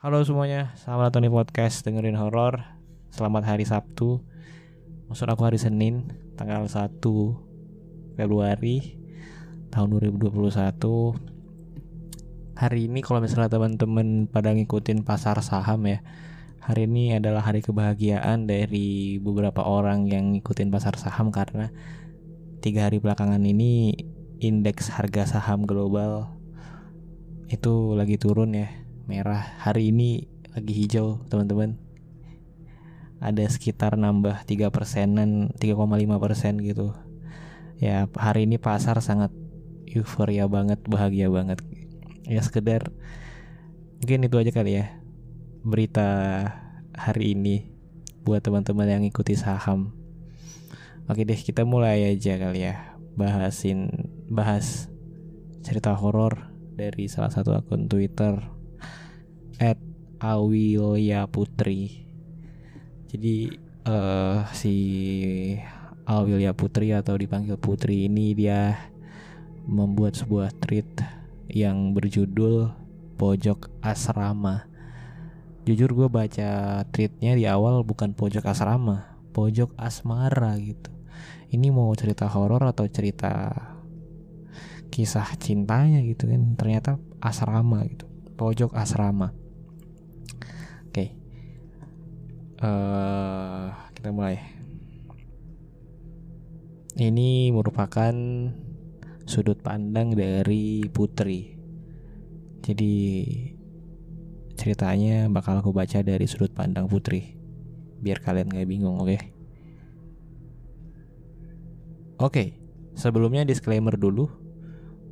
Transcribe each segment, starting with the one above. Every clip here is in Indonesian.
Halo semuanya, selamat datang di podcast dengerin horor. Selamat hari Sabtu. Maksud aku hari Senin, tanggal 1 Februari tahun 2021. Hari ini kalau misalnya teman-teman pada ngikutin pasar saham ya, hari ini adalah hari kebahagiaan dari beberapa orang yang ngikutin pasar saham karena tiga hari belakangan ini indeks harga saham global itu lagi turun ya merah hari ini lagi hijau teman-teman. Ada sekitar nambah 3 persenan 3,5 persen gitu. Ya hari ini pasar sangat euforia banget bahagia banget. Ya sekedar mungkin itu aja kali ya berita hari ini buat teman-teman yang ikuti saham. Oke deh kita mulai aja kali ya bahasin bahas cerita horor dari salah satu akun Twitter at Awilya Putri. Jadi uh, si Awilya Putri atau dipanggil Putri ini dia membuat sebuah tweet yang berjudul pojok asrama. Jujur gue baca tweetnya di awal bukan pojok asrama, pojok asmara gitu. Ini mau cerita horor atau cerita kisah cintanya gitu kan? Ternyata asrama gitu, pojok asrama. Oke. Uh, kita mulai. Ini merupakan sudut pandang dari Putri. Jadi ceritanya bakal aku baca dari sudut pandang Putri. Biar kalian gak bingung, oke? Okay? Oke, okay, sebelumnya disclaimer dulu.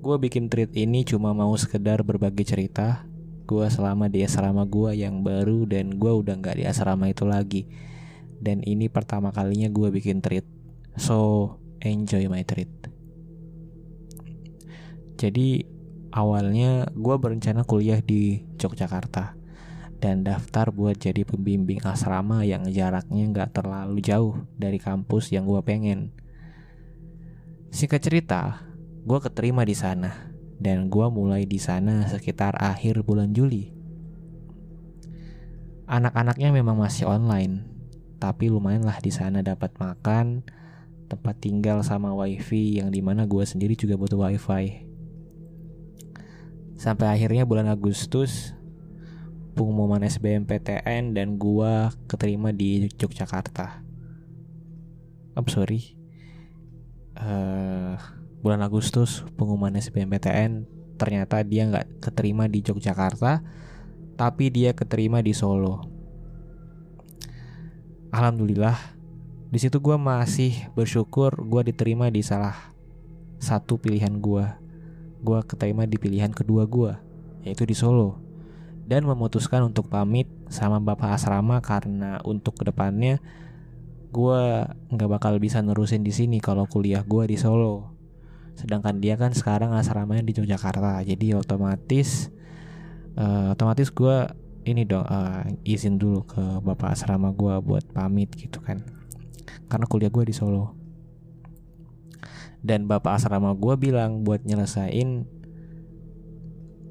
Gue bikin tweet ini cuma mau sekedar berbagi cerita gue selama di asrama gue yang baru dan gue udah nggak di asrama itu lagi. Dan ini pertama kalinya gue bikin treat. So enjoy my treat. Jadi awalnya gue berencana kuliah di Yogyakarta dan daftar buat jadi pembimbing asrama yang jaraknya nggak terlalu jauh dari kampus yang gue pengen. Singkat cerita gue keterima di sana dan gue mulai di sana sekitar akhir bulan Juli. Anak-anaknya memang masih online, tapi lumayan lah di sana dapat makan, tempat tinggal sama wifi yang di mana gue sendiri juga butuh wifi. Sampai akhirnya bulan Agustus, pengumuman SBMPTN dan gue keterima di Yogyakarta. I'm sorry. Uh, bulan Agustus pengumuman SBMPTN ternyata dia nggak keterima di Yogyakarta tapi dia keterima di Solo. Alhamdulillah di situ gue masih bersyukur gue diterima di salah satu pilihan gue gue keterima di pilihan kedua gue yaitu di Solo. Dan memutuskan untuk pamit sama bapak asrama karena untuk ke depannya gue nggak bakal bisa nerusin di sini kalau kuliah gue di Solo sedangkan dia kan sekarang asramanya di Yogyakarta jadi otomatis uh, otomatis gue ini dong uh, izin dulu ke bapak asrama gue buat pamit gitu kan. Karena kuliah gue di Solo. Dan bapak asrama gue bilang buat nyelesain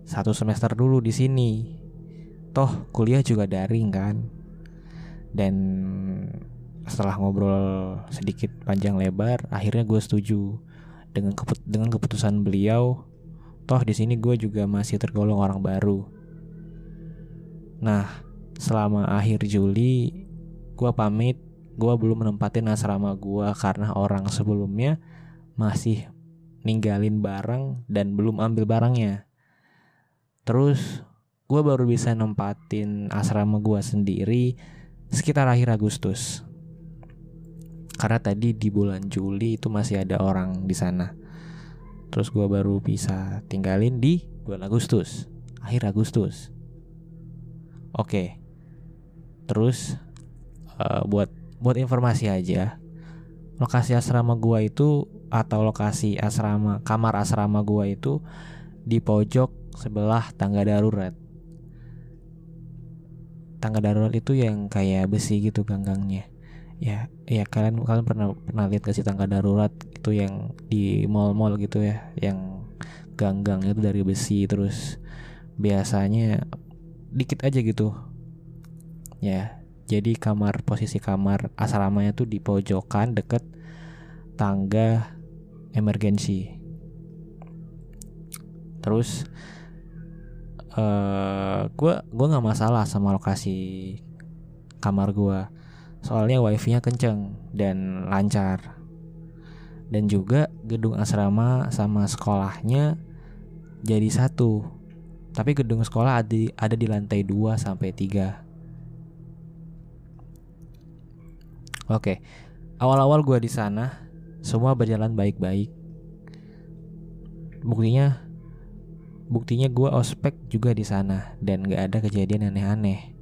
satu semester dulu di sini. Toh kuliah juga daring kan. Dan setelah ngobrol sedikit panjang lebar akhirnya gue setuju dengan keput dengan keputusan beliau toh di sini gue juga masih tergolong orang baru. Nah selama akhir Juli gue pamit. Gue belum menempatin asrama gue karena orang sebelumnya masih ninggalin barang dan belum ambil barangnya. Terus gue baru bisa nempatin asrama gue sendiri sekitar akhir Agustus karena tadi di bulan Juli itu masih ada orang di sana. Terus gue baru bisa tinggalin di bulan Agustus akhir Agustus. Oke. Terus uh, buat buat informasi aja lokasi asrama gue itu atau lokasi asrama kamar asrama gue itu di pojok sebelah tangga darurat. Tangga darurat itu yang kayak besi gitu ganggangnya ya ya kalian kalian pernah pernah lihat kasih tangga darurat itu yang di mall-mall gitu ya? Yang ganggang itu dari besi terus biasanya dikit aja gitu. Ya jadi kamar posisi kamar asramanya tuh di pojokan deket tangga emergensi. Terus uh, gue gue nggak masalah sama lokasi kamar gue soalnya wifi-nya kenceng dan lancar dan juga gedung asrama sama sekolahnya jadi satu tapi gedung sekolah ada, ada di lantai 2 sampai 3. Oke. Awal-awal gue di sana semua berjalan baik-baik. Buktinya buktinya gue ospek juga di sana dan gak ada kejadian aneh-aneh.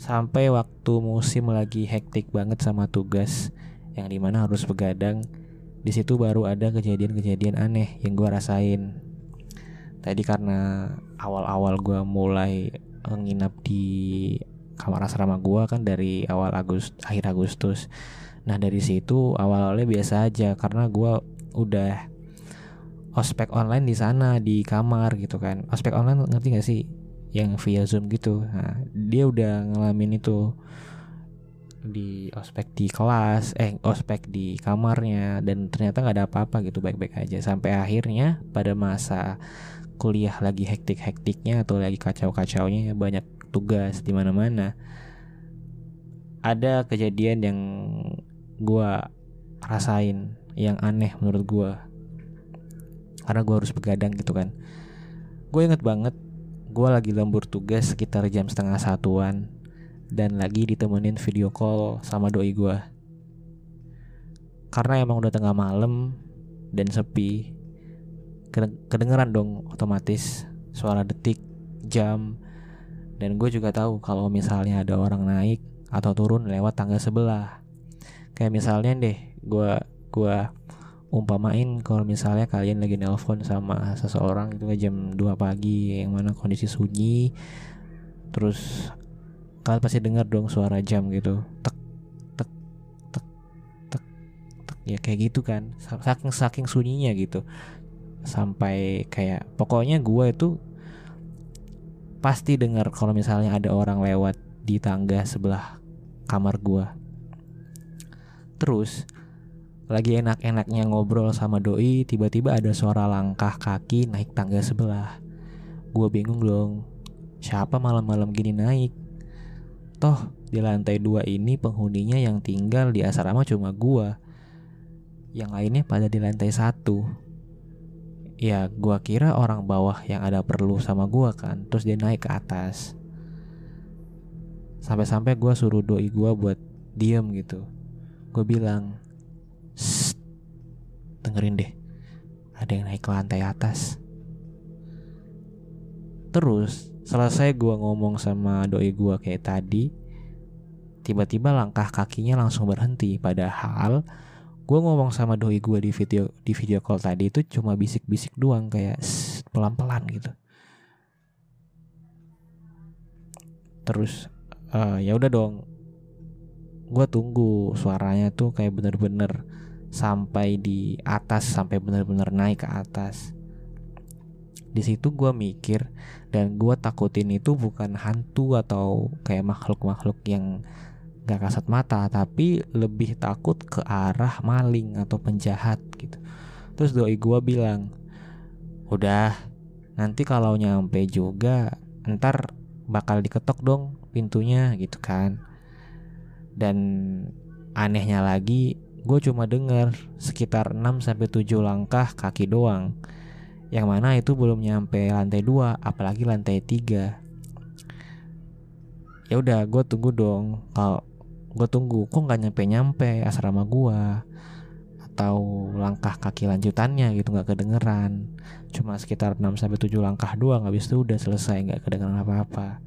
Sampai waktu musim lagi hektik banget sama tugas yang di mana harus begadang, di situ baru ada kejadian-kejadian aneh yang gue rasain. Tadi karena awal-awal gue mulai nginap di kamar asrama gue kan dari awal Agustus akhir Agustus. Nah dari situ awalnya biasa aja karena gue udah ospek online di sana di kamar gitu kan. Ospek online ngerti gak sih yang via zoom gitu. Nah, dia udah ngalamin itu di ospek di kelas eh ospek di kamarnya dan ternyata nggak ada apa-apa gitu baik-baik aja. Sampai akhirnya pada masa kuliah lagi hektik-hektiknya atau lagi kacau-kacaunya banyak tugas di mana-mana ada kejadian yang gue rasain yang aneh menurut gue karena gue harus begadang gitu kan. Gue inget banget gue lagi lembur tugas sekitar jam setengah satuan dan lagi ditemenin video call sama doi gue karena emang udah tengah malam dan sepi kedengeran dong otomatis suara detik, jam, dan gue juga tahu kalau misalnya ada orang naik atau turun lewat tangga sebelah. Kayak misalnya deh, gue gue umpamain kalau misalnya kalian lagi nelpon sama seseorang itu jam 2 pagi yang mana kondisi sunyi terus kalian pasti dengar dong suara jam gitu. Tek tek tek tek tek. Ya kayak gitu kan. Saking saking sunyinya gitu. Sampai kayak pokoknya gue itu pasti dengar kalau misalnya ada orang lewat di tangga sebelah kamar gue. Terus lagi enak-enaknya ngobrol sama doi, tiba-tiba ada suara langkah kaki naik tangga sebelah. Gue bingung dong, siapa malam-malam gini naik? Toh di lantai dua ini penghuninya yang tinggal di asrama cuma gue. Yang lainnya pada di lantai satu ya gua kira orang bawah yang ada perlu sama gua kan terus dia naik ke atas sampai-sampai gua suruh doi gua buat diem gitu gue bilang dengerin deh. Ada yang naik ke lantai atas. Terus selesai gua ngomong sama doi gua kayak tadi tiba-tiba langkah kakinya langsung berhenti. Padahal gue ngomong sama doi gue di video di video call tadi itu cuma bisik-bisik doang kayak pelan-pelan gitu. Terus uh, ya udah dong. Gue tunggu suaranya tuh kayak bener-bener sampai di atas sampai bener-bener naik ke atas. Di situ gue mikir dan gue takutin itu bukan hantu atau kayak makhluk-makhluk yang gak kasat mata tapi lebih takut ke arah maling atau penjahat gitu. Terus doi gue bilang udah nanti kalau nyampe juga ntar bakal diketok dong pintunya gitu kan. Dan anehnya lagi gue cuma denger sekitar 6 sampai 7 langkah kaki doang. Yang mana itu belum nyampe lantai 2 apalagi lantai 3 ya udah gue tunggu dong. Kalau gue tunggu. Kok nggak nyampe nyampe asrama gue atau langkah kaki lanjutannya gitu nggak kedengeran. Cuma sekitar 6 sampai tujuh langkah doang habis itu udah selesai nggak kedengeran apa-apa.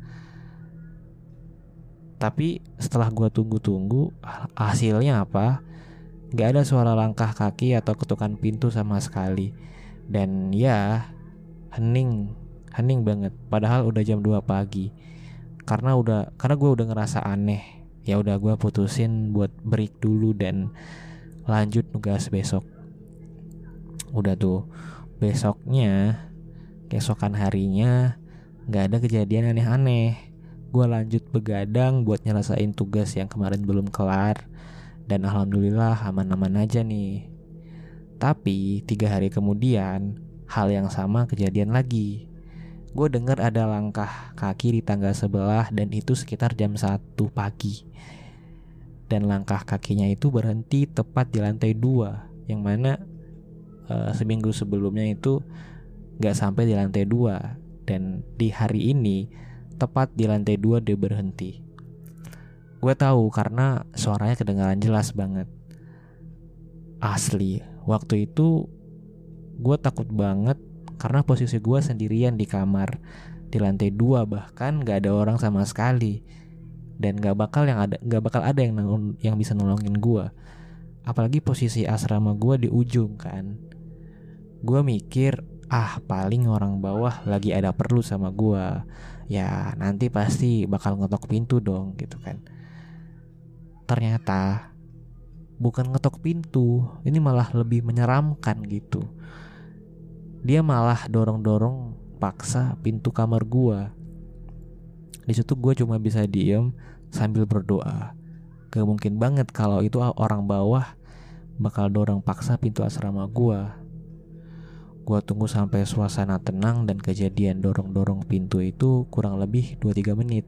Tapi setelah gue tunggu-tunggu hasilnya apa nggak ada suara langkah kaki atau ketukan pintu sama sekali. Dan ya hening hening banget. Padahal udah jam 2 pagi. Karena udah karena gue udah ngerasa aneh. Ya udah gue putusin buat break dulu dan lanjut nugas besok. Udah tuh besoknya keesokan harinya Gak ada kejadian aneh-aneh. Gue lanjut begadang buat nyelesain tugas yang kemarin belum kelar Dan alhamdulillah aman-aman aja nih. Tapi tiga hari kemudian hal yang sama kejadian lagi. Gue denger ada langkah kaki di tangga sebelah dan itu sekitar jam 1 pagi. Dan langkah kakinya itu berhenti tepat di lantai dua Yang mana uh, seminggu sebelumnya itu gak sampai di lantai dua. Dan di hari ini tepat di lantai dua dia berhenti Gue tahu karena suaranya kedengaran jelas banget. Asli, waktu itu gue takut banget karena posisi gue sendirian di kamar. Di lantai dua bahkan gak ada orang sama sekali. Dan gak bakal yang ada gak bakal ada yang yang bisa nolongin gue apalagi posisi asrama gue di ujung kan. Gue mikir ah paling orang bawah lagi ada perlu sama gue ya nanti pasti bakal ngetok pintu dong gitu kan ternyata bukan ngetok pintu ini malah lebih menyeramkan gitu dia malah dorong-dorong paksa pintu kamar gua. Di situ gua cuma bisa diem sambil berdoa. Gak mungkin banget kalau itu orang bawah bakal dorong paksa pintu asrama gua. Gua tunggu sampai suasana tenang dan kejadian dorong-dorong pintu itu kurang lebih 2-3 menit.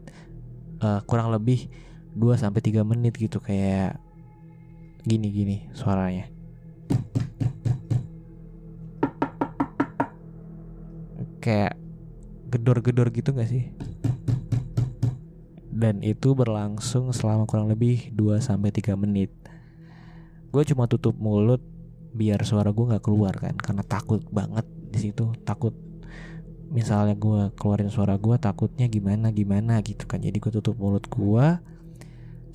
Uh, kurang lebih 2 sampai 3 menit gitu kayak gini-gini suaranya. kayak gedor-gedor gitu gak sih? Dan itu berlangsung selama kurang lebih 2 sampai 3 menit. Gue cuma tutup mulut biar suara gue nggak keluar kan karena takut banget di situ takut misalnya gue keluarin suara gue takutnya gimana gimana gitu kan jadi gue tutup mulut gue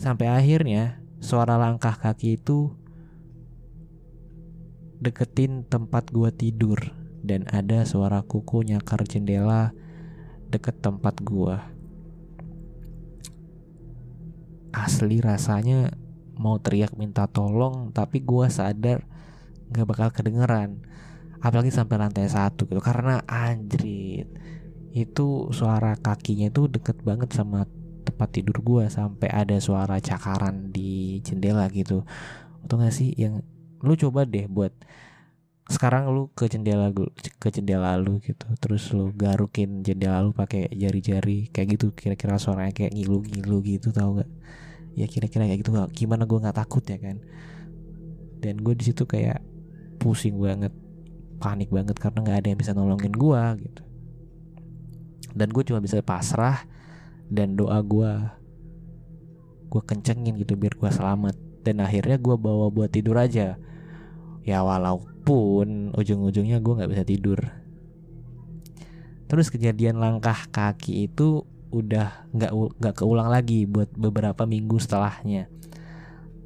sampai akhirnya suara langkah kaki itu deketin tempat gue tidur. Dan ada suara kuku nyakar jendela deket tempat gua. Asli rasanya mau teriak minta tolong tapi gua sadar nggak bakal kedengeran. Apalagi sampai lantai satu gitu. Karena anjrit itu suara kakinya itu deket banget sama tempat tidur gua sampai ada suara cakaran di jendela gitu. Itu gak sih yang lu coba deh buat sekarang lu ke jendela ke jendela lu gitu terus lu garukin jendela lu pakai jari-jari kayak gitu kira-kira suaranya kayak ngilu-ngilu gitu tau gak ya kira-kira kayak gitu. Gimana gue nggak takut ya kan? Dan gue di situ kayak pusing banget panik banget karena nggak ada yang bisa nolongin gue gitu. Dan gue cuma bisa pasrah dan doa gue gue kencengin gitu biar gue selamat. Dan akhirnya gue bawa buat tidur aja. Ya walau pun ujung-ujungnya gue nggak bisa tidur. Terus kejadian langkah kaki itu udah nggak nggak keulang lagi buat beberapa minggu setelahnya.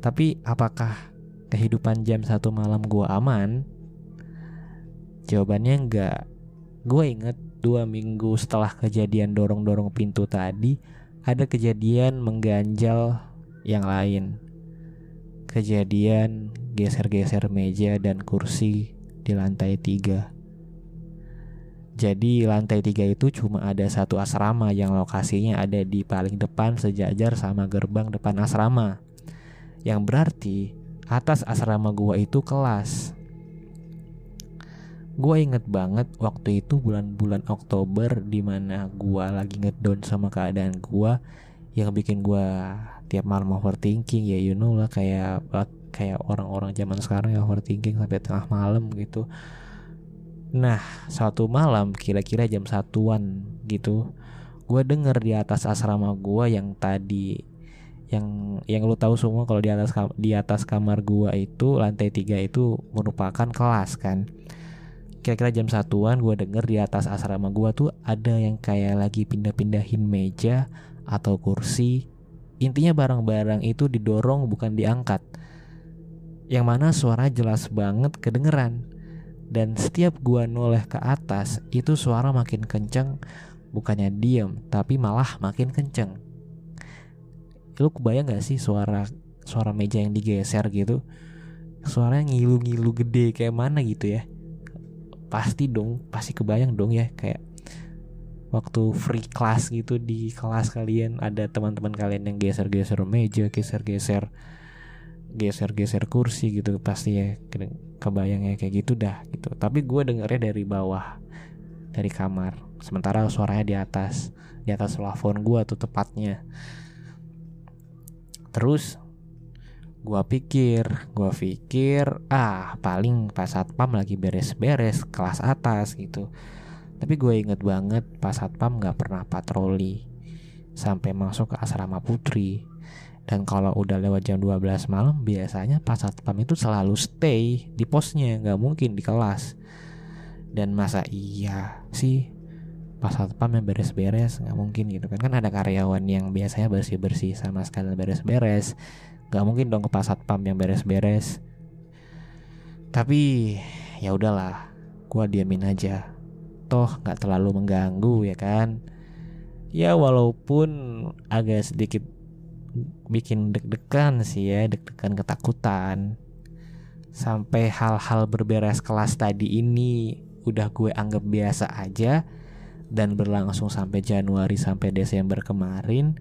Tapi apakah kehidupan jam satu malam gue aman? Jawabannya enggak gue inget dua minggu setelah kejadian dorong-dorong pintu tadi ada kejadian mengganjal yang lain kejadian geser-geser meja dan kursi di lantai tiga. Jadi lantai tiga itu cuma ada satu asrama yang lokasinya ada di paling depan sejajar sama gerbang depan asrama. Yang berarti atas asrama gua itu kelas. Gua inget banget waktu itu bulan-bulan Oktober di mana gua lagi ngedown sama keadaan gua yang bikin gua tiap malam overthinking. Ya you know lah kayak kayak orang-orang zaman sekarang yang overthinking sampai tengah malam gitu. Nah satu malam kira-kira jam satuan gitu gue denger di atas asrama gue yang tadi yang yang lu tahu semua kalau di atas di atas kamar gua itu lantai tiga itu merupakan kelas kan kira-kira jam satuan gue denger di atas asrama gua tuh ada yang kayak lagi pindah-pindahin meja atau kursi intinya barang-barang itu didorong bukan diangkat yang mana suara jelas banget kedengeran. Dan setiap gua noleh ke atas, itu suara makin kenceng, bukannya diem, tapi malah makin kenceng. Lu kebayang gak sih suara suara meja yang digeser gitu? Suaranya ngilu-ngilu gede kayak mana gitu ya? Pasti dong, pasti kebayang dong ya kayak waktu free class gitu di kelas kalian ada teman-teman kalian yang geser-geser meja geser-geser geser-geser kursi gitu pasti ya kebayangnya kayak gitu dah gitu. Tapi gue dengernya dari bawah dari kamar. Sementara suaranya di atas di atas plafon gue tuh tepatnya. Terus gue pikir gue pikir ah paling pas satpam lagi beres-beres kelas atas gitu. Tapi gue inget banget pas satpam gak pernah patroli sampai masuk ke asrama putri. Dan kalau udah lewat jam 12 malam biasanya pas satpam itu selalu stay di posnya, nggak mungkin di kelas. Dan masa iya sih pas satpam yang beres-beres nggak mungkin gitu kan. Kan ada karyawan yang biasanya bersih-bersih sama sekali beres-beres nggak mungkin dong ke pas satpam yang beres-beres. Tapi ya udahlah gua diamin aja. Toh nggak terlalu mengganggu ya kan? Ya walaupun agak sedikit bikin deg-degan sih ya deg-degan ketakutan. Sampai hal-hal berberes kelas tadi ini udah gue anggap biasa aja dan berlangsung sampai Januari sampai Desember kemarin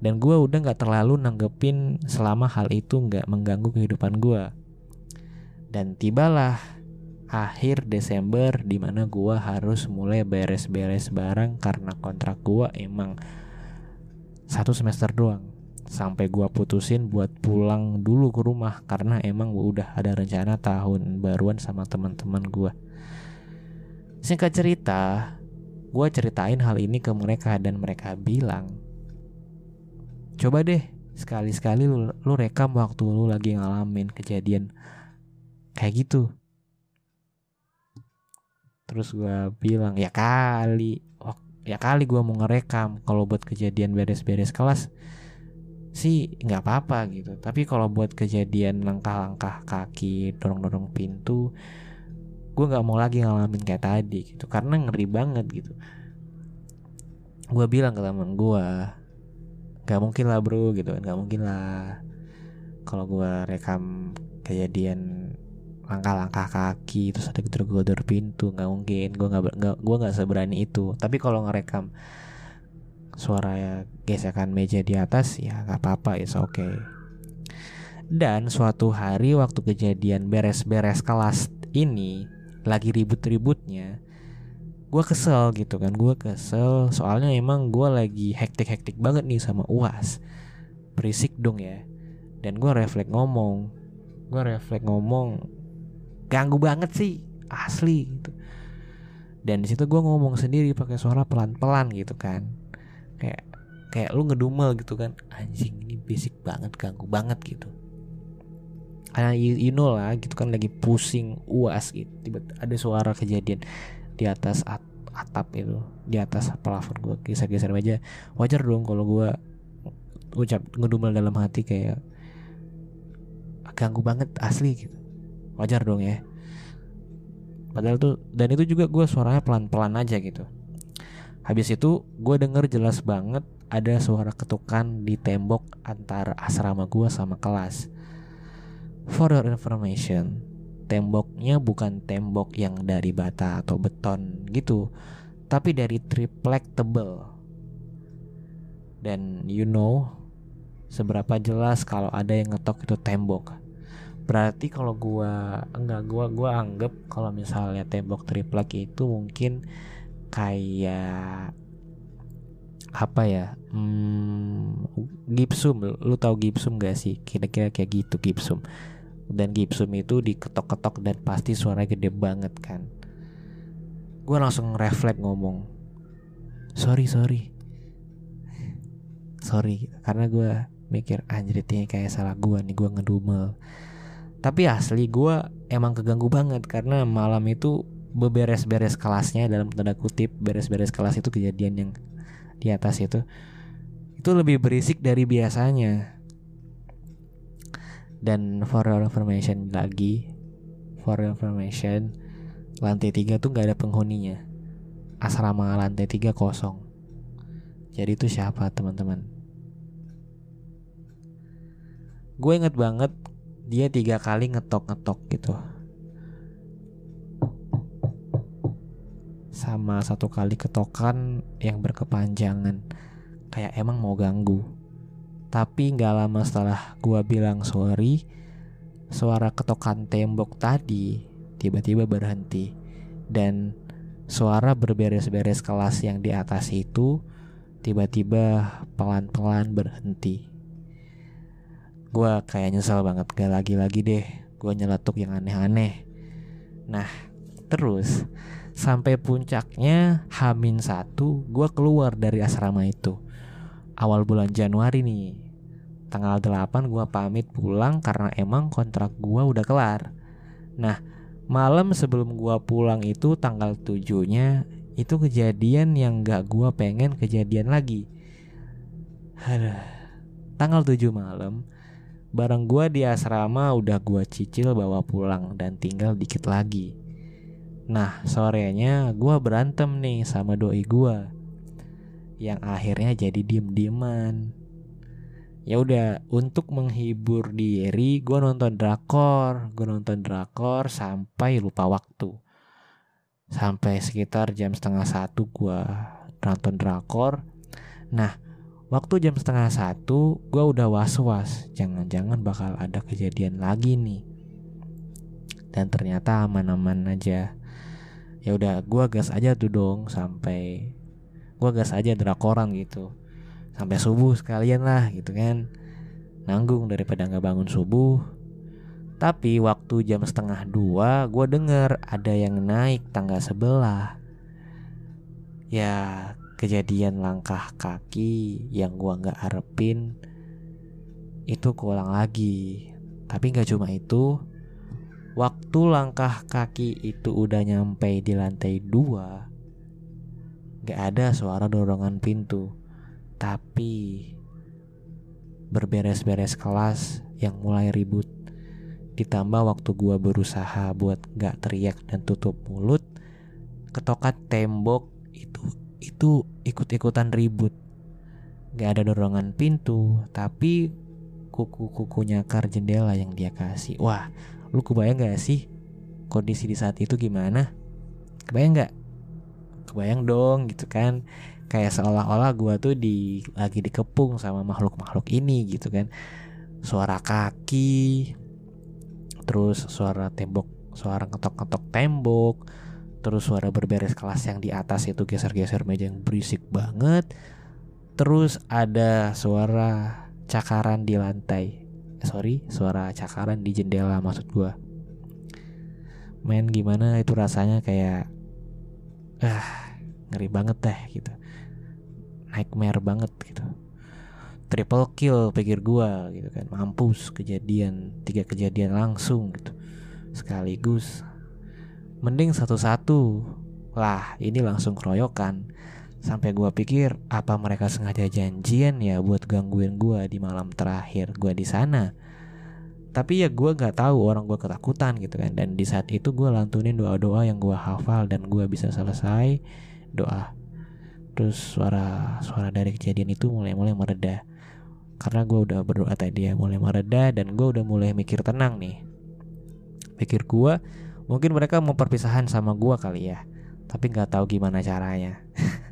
dan gue udah nggak terlalu nanggepin selama hal itu nggak mengganggu kehidupan gue dan tibalah akhir Desember di mana gue harus mulai beres-beres barang karena kontrak gue emang satu semester doang sampai gua putusin buat pulang dulu ke rumah karena emang gua udah ada rencana tahun baruan sama teman-teman gua. Singkat cerita, gua ceritain hal ini ke mereka dan mereka bilang, coba deh sekali-sekali lu, lu rekam waktu lu lagi ngalamin kejadian kayak gitu. Terus gua bilang ya kali, ya kali gua mau ngerekam kalau buat kejadian beres-beres kelas sih nggak apa-apa gitu tapi kalau buat kejadian langkah-langkah kaki dorong-dorong pintu gue nggak mau lagi ngalamin kayak tadi gitu karena ngeri banget gitu gue bilang ke teman gue nggak mungkin lah bro gitu nggak mungkin lah. Kalau gue rekam kejadian langkah-langkah kaki terus ada gedor-gedor pintu nggak mungkin. Gue nggak gue nggak seberani itu. Tapi kalau ngerekam suara ya gesekan meja di atas ya nggak apa-apa oke okay. dan suatu hari waktu kejadian beres-beres kelas ini lagi ribut-ributnya gue kesel gitu kan gue kesel. Soalnya emang gue lagi hektik-hektik banget nih sama uas. Berisik dong ya. Dan gue refleks ngomong. Gue refleks ngomong ganggu banget sih asli gitu. Dan di situ gue ngomong sendiri pakai suara pelan-pelan gitu kan. Kayak kayak lu ngedumel gitu kan. Anjing ini basic banget ganggu banget gitu. Karena you, you know lah gitu kan lagi pusing uas gitu. Tiba ada suara kejadian di atas at, atap itu di atas plafon gue geser-geser aja wajar dong kalau gue ucap ngedumel dalam hati kayak ganggu banget asli gitu. Wajar dong ya. Padahal tuh dan itu juga gue suaranya pelan-pelan aja gitu. Habis itu gue denger jelas banget ada suara ketukan di tembok antara asrama gue sama kelas. For your information, temboknya bukan tembok yang dari bata atau beton gitu, tapi dari triplek tebel. Dan you know seberapa jelas kalau ada yang ngetok itu tembok. Berarti kalau gua enggak gua gua anggap kalau misalnya tembok triplek itu mungkin kayak apa ya hmm, gipsum lu tahu gipsum gak sih kira-kira kayak gitu gipsum dan gipsum itu diketok-ketok dan pasti suaranya gede banget kan. Gue langsung refleks ngomong sorry sorry. Sorry karena gue mikir anjir ini kayak salah gue nih gue ngedumel. Tapi asli gue emang keganggu banget karena malam itu beberes-beres kelasnya dalam tanda kutip beres-beres kelas itu kejadian yang di atas itu itu lebih berisik dari biasanya dan for your information lagi for your information lantai tiga tuh nggak ada penghuninya. Asrama lantai tiga kosong. Jadi itu siapa teman-teman? Gue inget banget dia tiga kali ngetok-ngetok gitu. Sama satu kali ketokan yang berkepanjangan. Kayak emang mau ganggu tapi nggak lama setelah gua bilang sorry suara ketokan tembok tadi tiba-tiba berhenti. Dan suara berberes-beres kelas yang di atas itu tiba-tiba pelan-pelan berhenti. Gua kayak nyesel banget gak lagi-lagi deh. Gua nyeletuk yang aneh-aneh. Nah terus sampai puncaknya Hamin satu gue keluar dari asrama itu. Awal bulan Januari nih tanggal 8 gue pamit pulang karena emang kontrak gue udah kelar. Nah malam sebelum gue pulang itu tanggal 7 nya itu kejadian yang gak gue pengen kejadian lagi. Aduh, tanggal 7 malam barang gue di asrama udah gue cicil bawa pulang dan tinggal dikit lagi. Nah sorenya gue berantem nih sama doi gue Yang akhirnya jadi diem-dieman Ya udah untuk menghibur diri gue nonton drakor Gue nonton drakor sampai lupa waktu. Sampai sekitar jam setengah satu gue nonton drakor. Nah waktu jam setengah satu gue udah was-was Jangan-jangan bakal ada kejadian lagi nih. Dan ternyata aman-aman aja. Ya udah gua gas aja tuh dong sampai gua gas aja drakoran gitu sampai subuh sekalian lah gitu kan. Nanggung daripada nggak bangun subuh. Tapi waktu jam setengah dua gue denger ada yang naik tangga sebelah. Ya kejadian langkah kaki yang gua nggak harapin itu keulang lagi. Tapi nggak cuma itu Waktu langkah kaki itu udah nyampe di lantai dua Gak ada suara dorongan pintu Tapi Berberes-beres kelas yang mulai ribut Ditambah waktu gua berusaha buat gak teriak dan tutup mulut Ketokat tembok itu itu ikut-ikutan ribut Gak ada dorongan pintu Tapi kuku-kuku nyakar jendela yang dia kasih Wah Lu kebayang gak sih kondisi di saat itu gimana? Kebayang gak? Kebayang dong gitu kan Kayak seolah-olah gue tuh di lagi dikepung sama makhluk-makhluk ini gitu kan. Suara kaki Terus suara tembok Suara ngetok-ngetok tembok Terus suara berberes kelas yang di atas itu geser-geser meja yang berisik banget Terus ada suara cakaran di lantai. Sorry suara cakaran di jendela maksud gue main gimana? Itu rasanya kayak ah ngeri banget deh gitu nightmare banget gitu. Triple kill pikir gue gitu kan. Mampus kejadian tiga kejadian langsung gitu. Sekaligus mending satu-satu. Lah ini langsung keroyokan. Sampai gue pikir apa mereka sengaja janjian ya buat gangguin gue di malam terakhir gue di sana? Tapi ya gue nggak tahu orang gue ketakutan gitu kan. Dan di saat itu gue lantunin doa doa yang gue hafal dan gue bisa selesai doa terus suara suara dari kejadian itu mulai mulai mereda karena gue udah berdoa tadi ya mulai mereda dan gue udah mulai mikir tenang nih. Pikir gue mungkin mereka mau perpisahan sama gue kali ya tapi nggak tahu gimana caranya.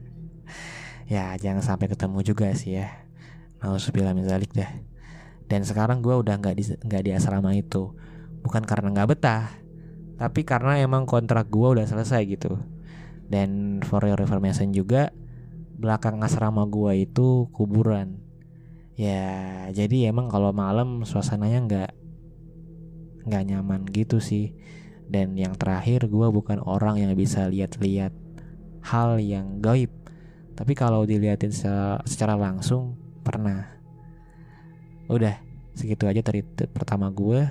Ya jangan sampai ketemu juga sih ya. Nauzubillah min zalik dah. Dan sekarang gue udah nggak di nggak di asrama itu. Bukan karena nggak betah tapi karena emang kontrak gue udah selesai gitu. Dan for your information juga belakang asrama gue itu kuburan. Ya jadi emang kalau malam suasananya nggak nggak nyaman gitu sih. Dan yang terakhir gue bukan orang yang bisa lihat-lihat hal yang gaib. Tapi kalau dilihatin secara, secara langsung pernah. Udah segitu aja dari pertama gue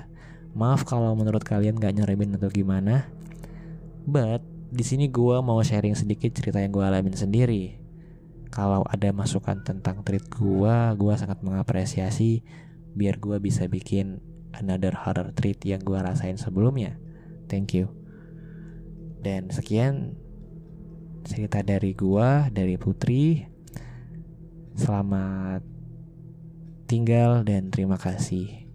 maaf kalau menurut kalian gak nyeremin atau gimana. But di sini gue mau sharing sedikit cerita yang gue alamin sendiri kalau ada masukan tentang treat gue gue sangat mengapresiasi biar gue bisa bikin another horror treat yang gue rasain sebelumnya thank you dan sekian cerita dari gua, dari Putri. Selamat tinggal dan terima kasih.